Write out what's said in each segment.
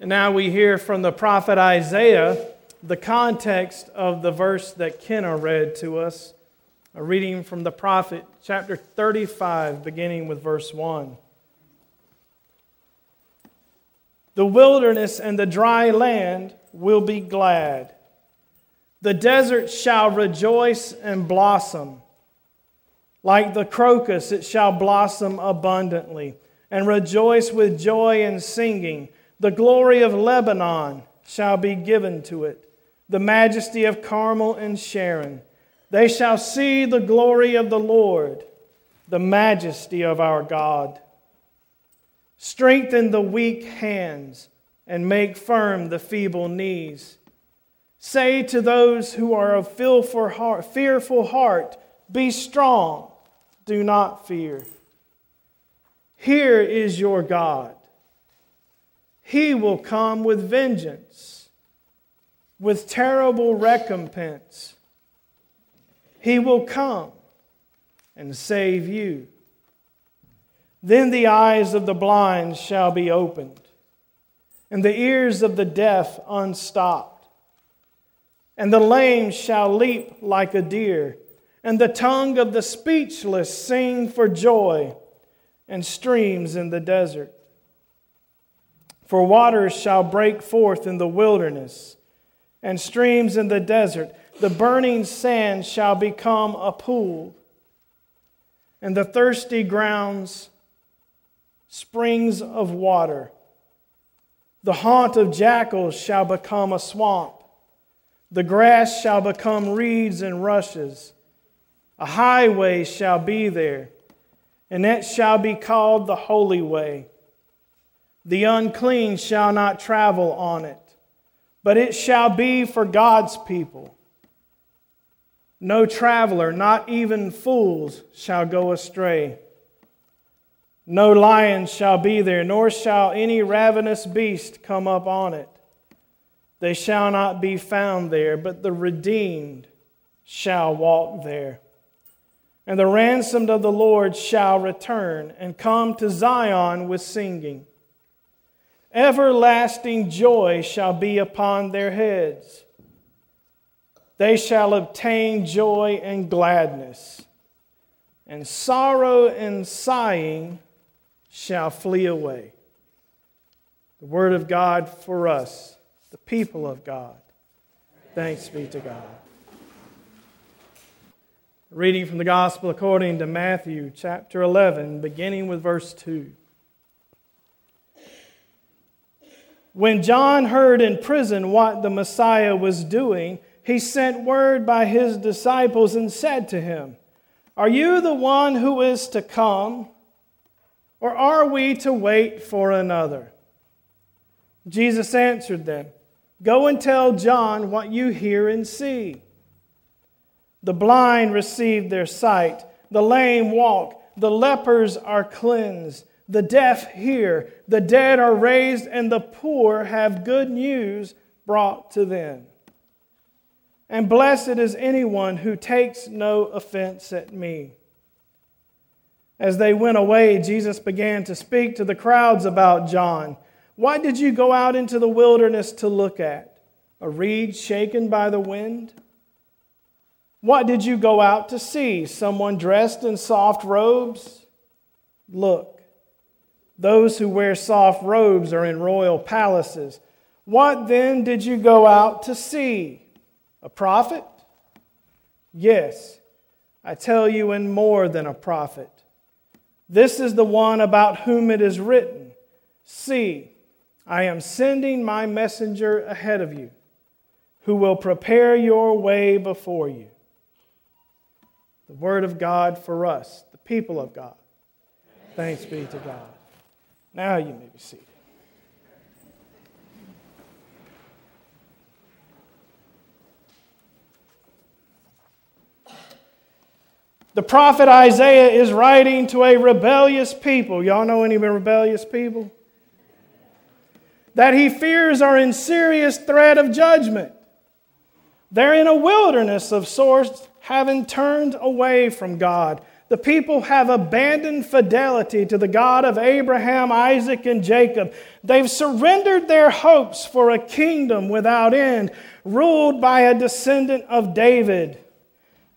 And now we hear from the prophet Isaiah the context of the verse that Kenna read to us. A reading from the prophet, chapter 35, beginning with verse 1. The wilderness and the dry land will be glad. The desert shall rejoice and blossom. Like the crocus, it shall blossom abundantly and rejoice with joy and singing. The glory of Lebanon shall be given to it, the majesty of Carmel and Sharon. They shall see the glory of the Lord, the majesty of our God. Strengthen the weak hands and make firm the feeble knees. Say to those who are of fearful heart, Be strong, do not fear. Here is your God. He will come with vengeance, with terrible recompense. He will come and save you. Then the eyes of the blind shall be opened, and the ears of the deaf unstopped. And the lame shall leap like a deer, and the tongue of the speechless sing for joy, and streams in the desert. For waters shall break forth in the wilderness, and streams in the desert. The burning sand shall become a pool, and the thirsty grounds springs of water. The haunt of jackals shall become a swamp. The grass shall become reeds and rushes. A highway shall be there, and it shall be called the Holy Way the unclean shall not travel on it, but it shall be for God's people. No traveler, not even fools, shall go astray. No lion shall be there, nor shall any ravenous beast come up on it. They shall not be found there, but the redeemed shall walk there. And the ransomed of the Lord shall return and come to Zion with singing. Everlasting joy shall be upon their heads. They shall obtain joy and gladness, and sorrow and sighing shall flee away. The word of God for us, the people of God. Thanks be to God. Reading from the Gospel according to Matthew chapter 11, beginning with verse 2. When John heard in prison what the Messiah was doing, he sent word by his disciples and said to him, Are you the one who is to come, or are we to wait for another? Jesus answered them, Go and tell John what you hear and see. The blind receive their sight, the lame walk, the lepers are cleansed the deaf hear, the dead are raised, and the poor have good news brought to them. And blessed is anyone who takes no offense at me. As they went away, Jesus began to speak to the crowds about John. Why did you go out into the wilderness to look at? A reed shaken by the wind? What did you go out to see? Someone dressed in soft robes? Look, those who wear soft robes are in royal palaces. What then did you go out to see? A prophet? Yes, I tell you, and more than a prophet. This is the one about whom it is written See, I am sending my messenger ahead of you, who will prepare your way before you. The word of God for us, the people of God. Thanks be to God. Now you may be seated. The prophet Isaiah is writing to a rebellious people. Y'all know any rebellious people? That he fears are in serious threat of judgment. They're in a wilderness of sorts, having turned away from God. The people have abandoned fidelity to the God of Abraham, Isaac, and Jacob. They've surrendered their hopes for a kingdom without end, ruled by a descendant of David.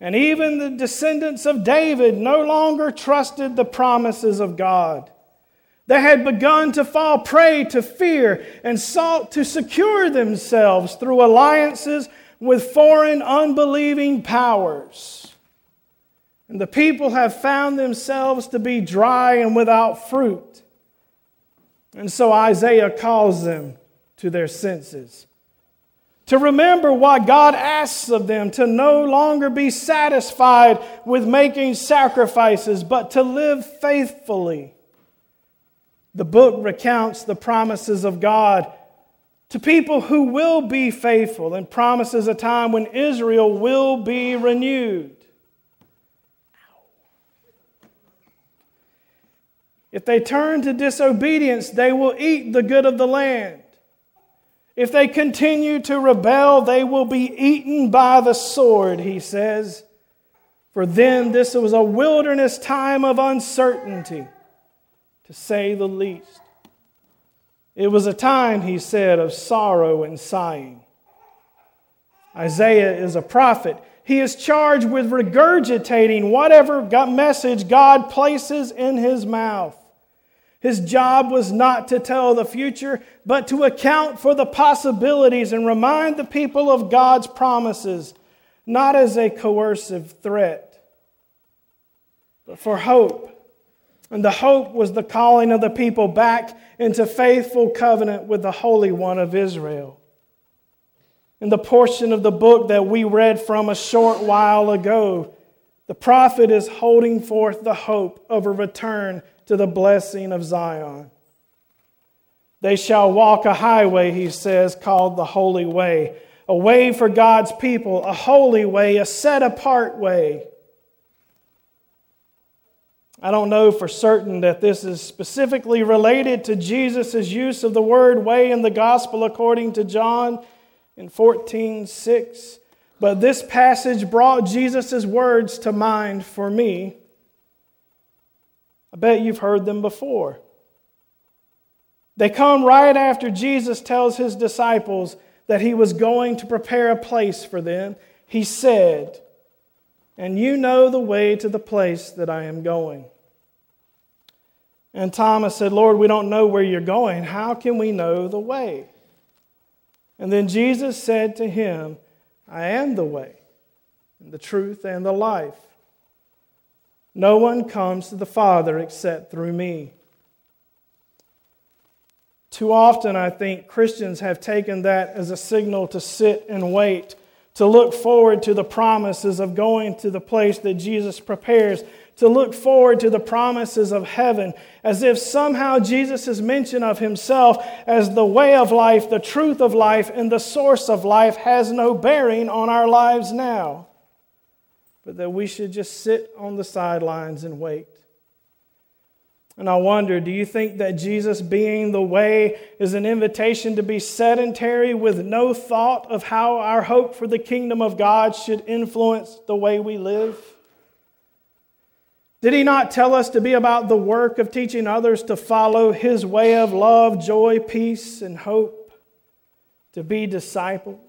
And even the descendants of David no longer trusted the promises of God. They had begun to fall prey to fear and sought to secure themselves through alliances with foreign unbelieving powers. And the people have found themselves to be dry and without fruit. And so Isaiah calls them to their senses. To remember what God asks of them, to no longer be satisfied with making sacrifices, but to live faithfully. The book recounts the promises of God to people who will be faithful and promises a time when Israel will be renewed. If they turn to disobedience, they will eat the good of the land. If they continue to rebel, they will be eaten by the sword, he says. For them, this was a wilderness time of uncertainty, to say the least. It was a time, he said, of sorrow and sighing. Isaiah is a prophet. He is charged with regurgitating whatever message God places in his mouth. His job was not to tell the future, but to account for the possibilities and remind the people of God's promises, not as a coercive threat, but for hope. And the hope was the calling of the people back into faithful covenant with the Holy One of Israel. In the portion of the book that we read from a short while ago, the prophet is holding forth the hope of a return to the blessing of Zion. They shall walk a highway, he says, called the Holy Way, a way for God's people, a holy way, a set apart way. I don't know for certain that this is specifically related to Jesus' use of the word way in the gospel according to John in 14 6. But this passage brought Jesus' words to mind for me. I bet you've heard them before. They come right after Jesus tells his disciples that he was going to prepare a place for them. He said, And you know the way to the place that I am going. And Thomas said, Lord, we don't know where you're going. How can we know the way? And then Jesus said to him, I am the way, and the truth, and the life. No one comes to the Father except through me. Too often, I think Christians have taken that as a signal to sit and wait, to look forward to the promises of going to the place that Jesus prepares, to look forward to the promises of heaven, as if somehow Jesus' mention of himself as the way of life, the truth of life, and the source of life has no bearing on our lives now but that we should just sit on the sidelines and wait. And I wonder do you think that Jesus being the way is an invitation to be sedentary with no thought of how our hope for the kingdom of God should influence the way we live? Did he not tell us to be about the work of teaching others to follow his way of love, joy, peace, and hope? To be disciples?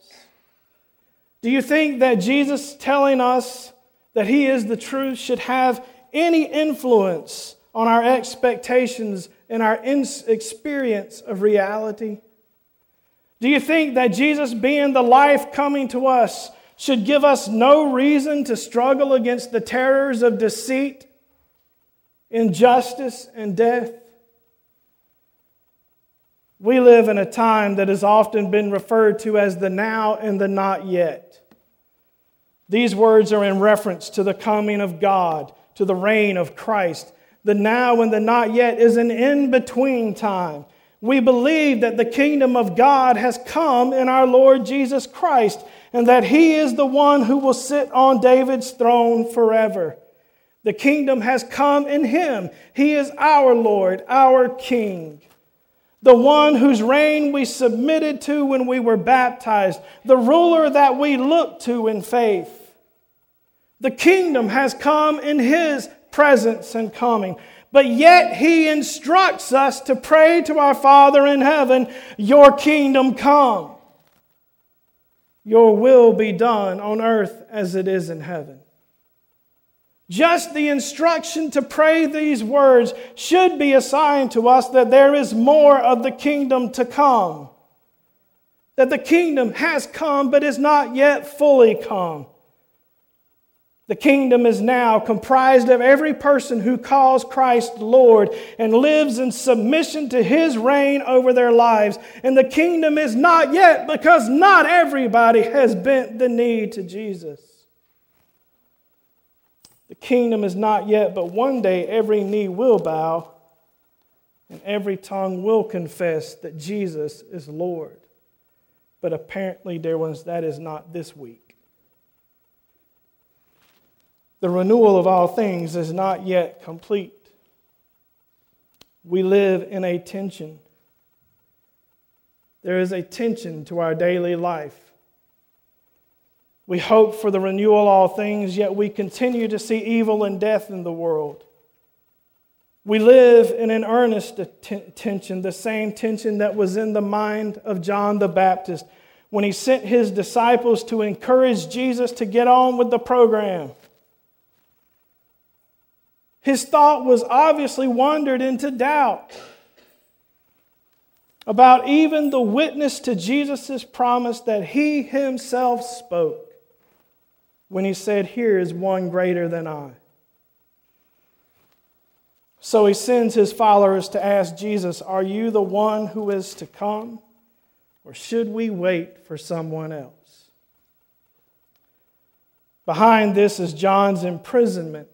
Do you think that Jesus telling us that He is the truth should have any influence on our expectations and our experience of reality? Do you think that Jesus being the life coming to us should give us no reason to struggle against the terrors of deceit, injustice, and death? We live in a time that has often been referred to as the now and the not yet. These words are in reference to the coming of God, to the reign of Christ. The now and the not yet is an in between time. We believe that the kingdom of God has come in our Lord Jesus Christ and that he is the one who will sit on David's throne forever. The kingdom has come in him. He is our Lord, our King the one whose reign we submitted to when we were baptized, the ruler that we look to in faith. The kingdom has come in his presence and coming. But yet he instructs us to pray to our Father in heaven, Your kingdom come. Your will be done on earth as it is in heaven. Just the instruction to pray these words should be assigned to us that there is more of the kingdom to come. That the kingdom has come but is not yet fully come. The kingdom is now comprised of every person who calls Christ Lord and lives in submission to his reign over their lives. And the kingdom is not yet because not everybody has bent the knee to Jesus. Kingdom is not yet, but one day every knee will bow and every tongue will confess that Jesus is Lord. But apparently, dear ones, that is not this week. The renewal of all things is not yet complete. We live in a tension. There is a tension to our daily life. We hope for the renewal of all things, yet we continue to see evil and death in the world. We live in an earnest tension, the same tension that was in the mind of John the Baptist when he sent his disciples to encourage Jesus to get on with the program. His thought was obviously wandered into doubt about even the witness to Jesus' promise that he himself spoke when he said, Here is one greater than I. So he sends his followers to ask Jesus, Are you the one who is to come? Or should we wait for someone else? Behind this is John's imprisonment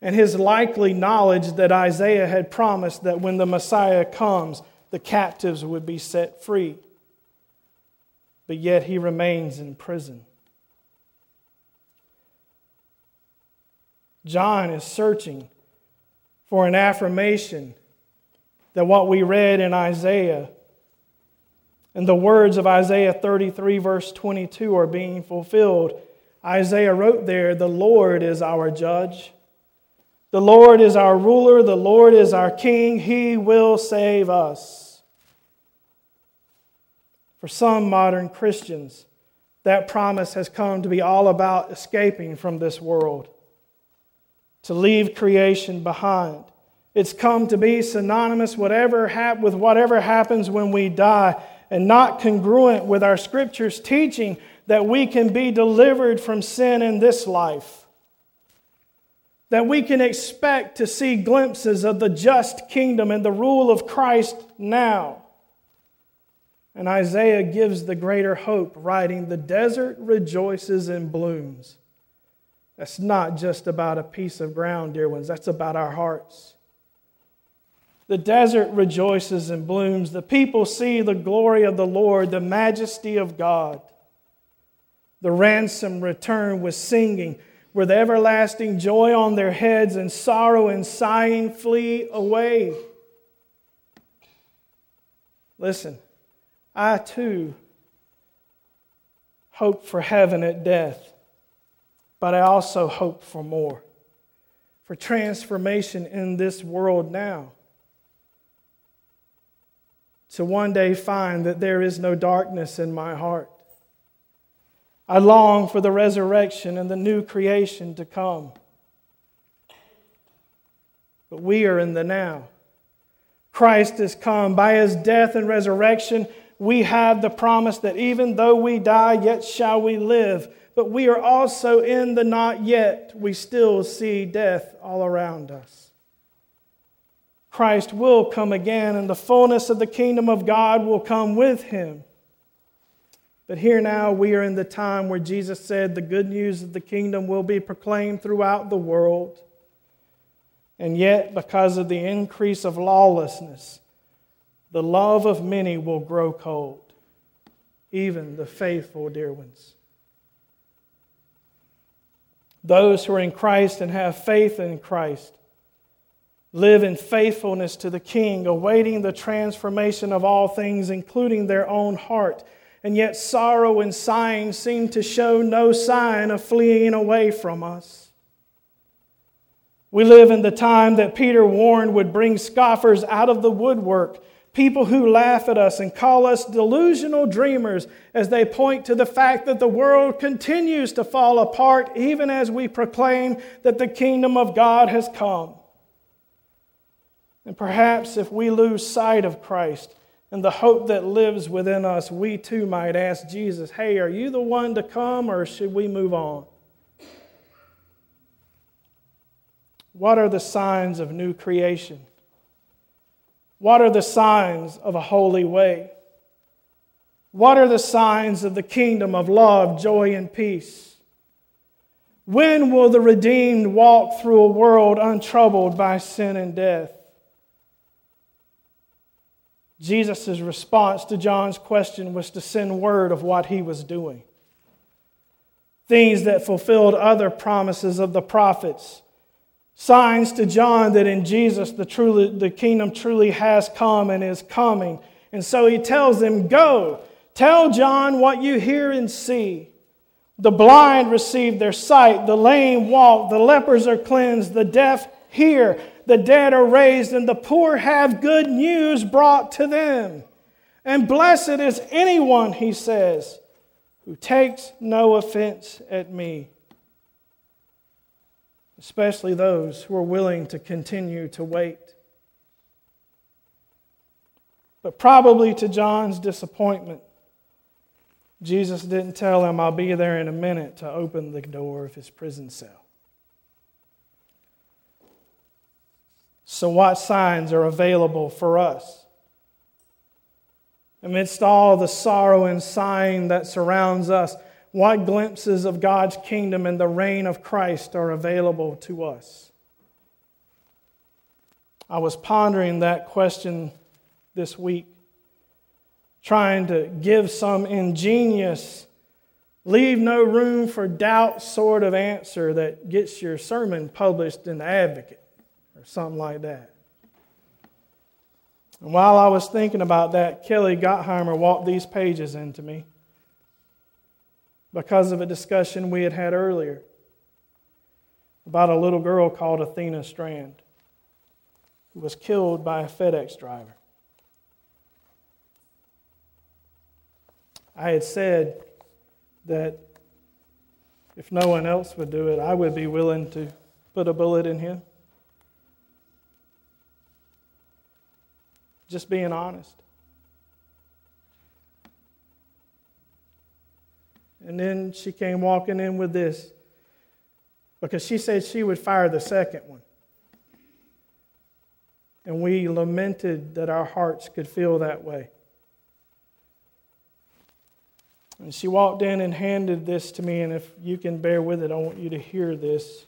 and his likely knowledge that Isaiah had promised that when the Messiah comes, the captives would be set free. But yet he remains in prison. John is searching for an affirmation that what we read in Isaiah and the words of Isaiah 33, verse 22, are being fulfilled. Isaiah wrote there, The Lord is our judge. The Lord is our ruler, the Lord is our king, he will save us. For some modern Christians, that promise has come to be all about escaping from this world, to leave creation behind. It's come to be synonymous whatever hap- with whatever happens when we die, and not congruent with our scriptures teaching that we can be delivered from sin in this life that we can expect to see glimpses of the just kingdom and the rule of Christ now. And Isaiah gives the greater hope, writing, The desert rejoices and blooms. That's not just about a piece of ground, dear ones, that's about our hearts. The desert rejoices and blooms. The people see the glory of the Lord, the majesty of God. The ransom return with singing with everlasting joy on their heads, and sorrow and sighing flee away. Listen, I too hope for heaven at death, but I also hope for more, for transformation in this world now. To one day find that there is no darkness in my heart I long for the resurrection and the new creation to come. But we are in the now. Christ has come. By his death and resurrection, we have the promise that even though we die, yet shall we live. But we are also in the not yet. We still see death all around us. Christ will come again, and the fullness of the kingdom of God will come with him. But here now we are in the time where Jesus said the good news of the kingdom will be proclaimed throughout the world. And yet, because of the increase of lawlessness, the love of many will grow cold, even the faithful dear ones. Those who are in Christ and have faith in Christ live in faithfulness to the King, awaiting the transformation of all things, including their own heart and yet sorrow and sighing seem to show no sign of fleeing away from us. We live in the time that Peter warned would bring scoffers out of the woodwork, people who laugh at us and call us delusional dreamers as they point to the fact that the world continues to fall apart even as we proclaim that the kingdom of God has come. And perhaps if we lose sight of Christ and the hope that lives within us, we too might ask Jesus, Hey, are you the one to come or should we move on? What are the signs of new creation? What are the signs of a holy way? What are the signs of the kingdom of love, joy, and peace? When will the redeemed walk through a world untroubled by sin and death? Jesus' response to John's question was to send word of what he was doing. Things that fulfilled other promises of the prophets signs to John that in Jesus the, truly, the kingdom truly has come and is coming. And so he tells them, Go, tell John what you hear and see. The blind receive their sight, the lame walk, the lepers are cleansed, the deaf hear, the dead are raised, and the poor have good news brought to them. And blessed is anyone, he says, who takes no offense at me especially those who are willing to continue to wait. But probably to John's disappointment, Jesus didn't tell him, I'll be there in a minute to open the door of his prison cell. So, what signs are available for us? Amidst all the sorrow and sighing that surrounds us, what glimpses of God's kingdom and the reign of Christ are available to us? I was pondering that question this week, trying to give some ingenious, leave no room for doubt sort of answer that gets your sermon published in the Advocate or something like that. And while I was thinking about that, Kelly Gottheimer walked these pages into me because of a discussion we had had earlier about a little girl called Athena Strand who was killed by a FedEx driver. I had said that if no one else would do it, I would be willing to put a bullet in him. Just being honest. And then she came walking in with this because she said she would fire the second one. And we lamented that our hearts could feel that way. And she walked in and handed this to me, and if you can bear with it, I want you to hear this.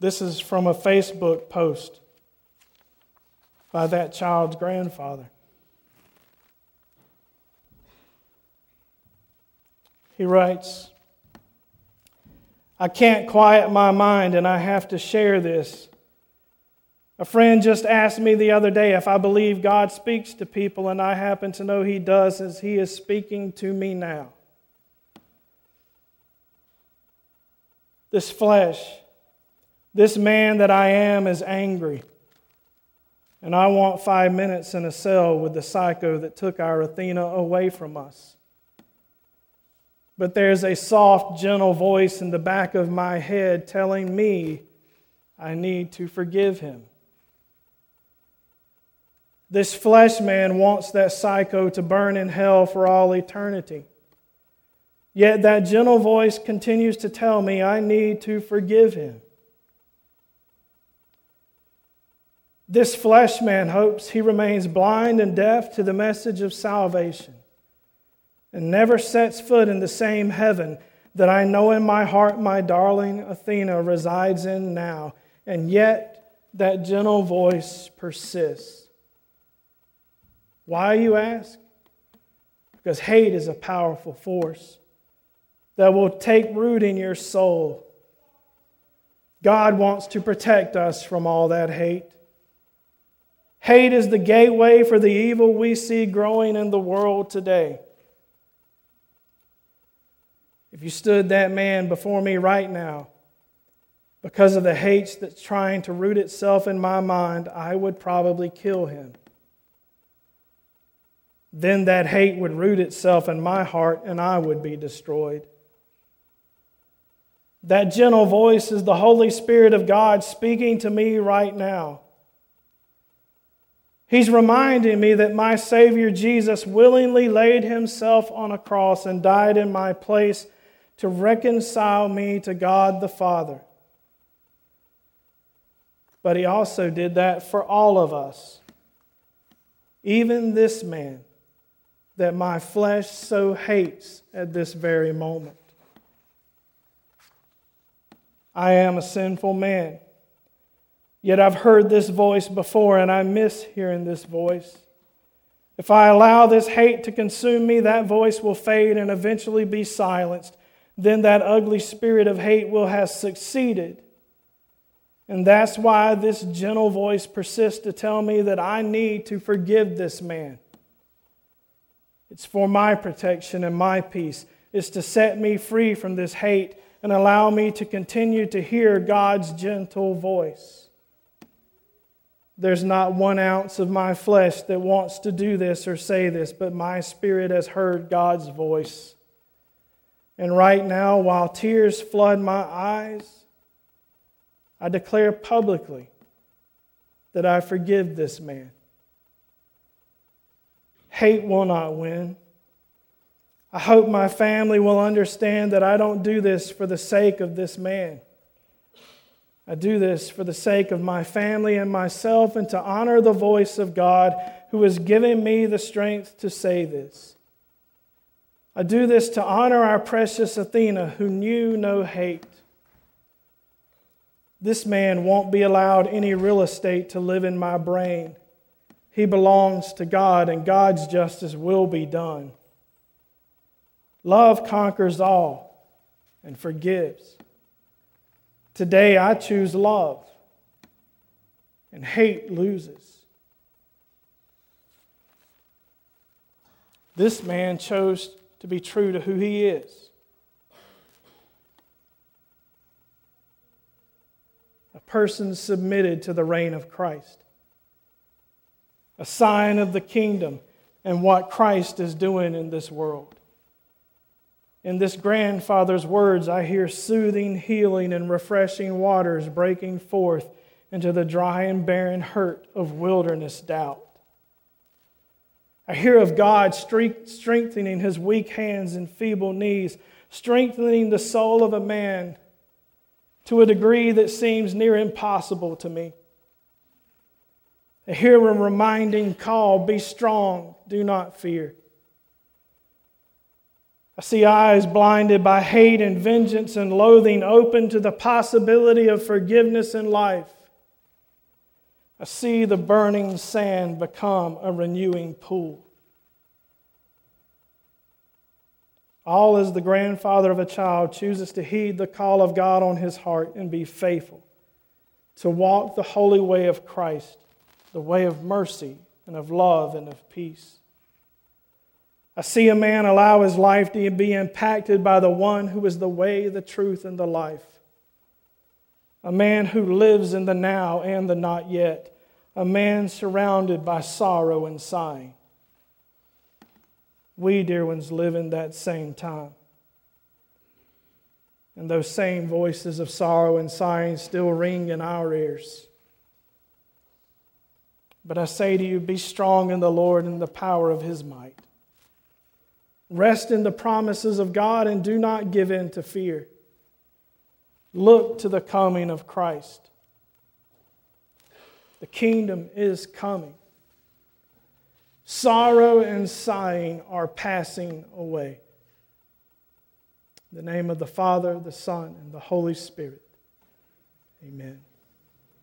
This is from a Facebook post by that child's grandfather. He writes, I can't quiet my mind and I have to share this. A friend just asked me the other day if I believe God speaks to people, and I happen to know He does as He is speaking to me now. This flesh, this man that I am, is angry. And I want five minutes in a cell with the psycho that took our Athena away from us. But there's a soft, gentle voice in the back of my head telling me I need to forgive him. This flesh man wants that psycho to burn in hell for all eternity. Yet that gentle voice continues to tell me I need to forgive him. This flesh man hopes he remains blind and deaf to the message of salvation and never sets foot in the same heaven that I know in my heart my darling Athena resides in now. And yet that gentle voice persists. Why, you ask? Because hate is a powerful force that will take root in your soul. God wants to protect us from all that hate. Hate is the gateway for the evil we see growing in the world today. If you stood that man before me right now, because of the hate that's trying to root itself in my mind, I would probably kill him. Then that hate would root itself in my heart and I would be destroyed. That gentle voice is the Holy Spirit of God speaking to me right now. He's reminding me that my Savior Jesus willingly laid himself on a cross and died in my place to reconcile me to God the Father. But he also did that for all of us. Even this man that my flesh so hates at this very moment. I am a sinful man. Yet I've heard this voice before and I miss hearing this voice. If I allow this hate to consume me, that voice will fade and eventually be silenced. Then that ugly spirit of hate will have succeeded and that's why this gentle voice persists to tell me that I need to forgive this man. It's for my protection and my peace. It's to set me free from this hate and allow me to continue to hear God's gentle voice. There's not one ounce of my flesh that wants to do this or say this, but my spirit has heard God's voice. And right now, while tears flood my eyes, I declare publicly that I forgive this man. Hate will not win. I hope my family will understand that I don't do this for the sake of this man. I do this for the sake of my family and myself and to honor the voice of God who has given me the strength to say this. I do this to honor our precious Athena who knew no hate. This man won't be allowed any real estate to live in my brain. He belongs to God, and God's justice will be done. Love conquers all and forgives. Today I choose love, and hate loses. This man chose to be true to who he is. A person submitted to the reign of Christ. A sign of the kingdom and what Christ is doing in this world. In this grandfather's words, I hear soothing, healing, and refreshing waters breaking forth into the dry and barren hurt of wilderness doubt. I hear of God strengthening his weak hands and feeble knees, strengthening the soul of a man to a degree that seems near impossible to me. I hear a reminding call be strong, do not fear. I see eyes blinded by hate and vengeance and loathing open to the possibility of forgiveness and life. I see the burning sand become a renewing pool. all as the grandfather of a child chooses to heed the call of God on his heart and be faithful, to walk the holy way of Christ, the way of mercy and of love and of peace. I see a man allow his life to be impacted by the one who is the way, the truth, and the life. A man who lives in the now and the not yet. A man surrounded by sorrow and sighing. We, dear ones, live in that same time. And those same voices of sorrow and sighing still ring in our ears. But I say to you, be strong in the Lord and the power of his might. Rest in the promises of God and do not give in to fear. Look to the coming of Christ. The kingdom is coming. Sorrow and sighing are passing away. In the name of the Father, the Son, and the Holy Spirit. Amen.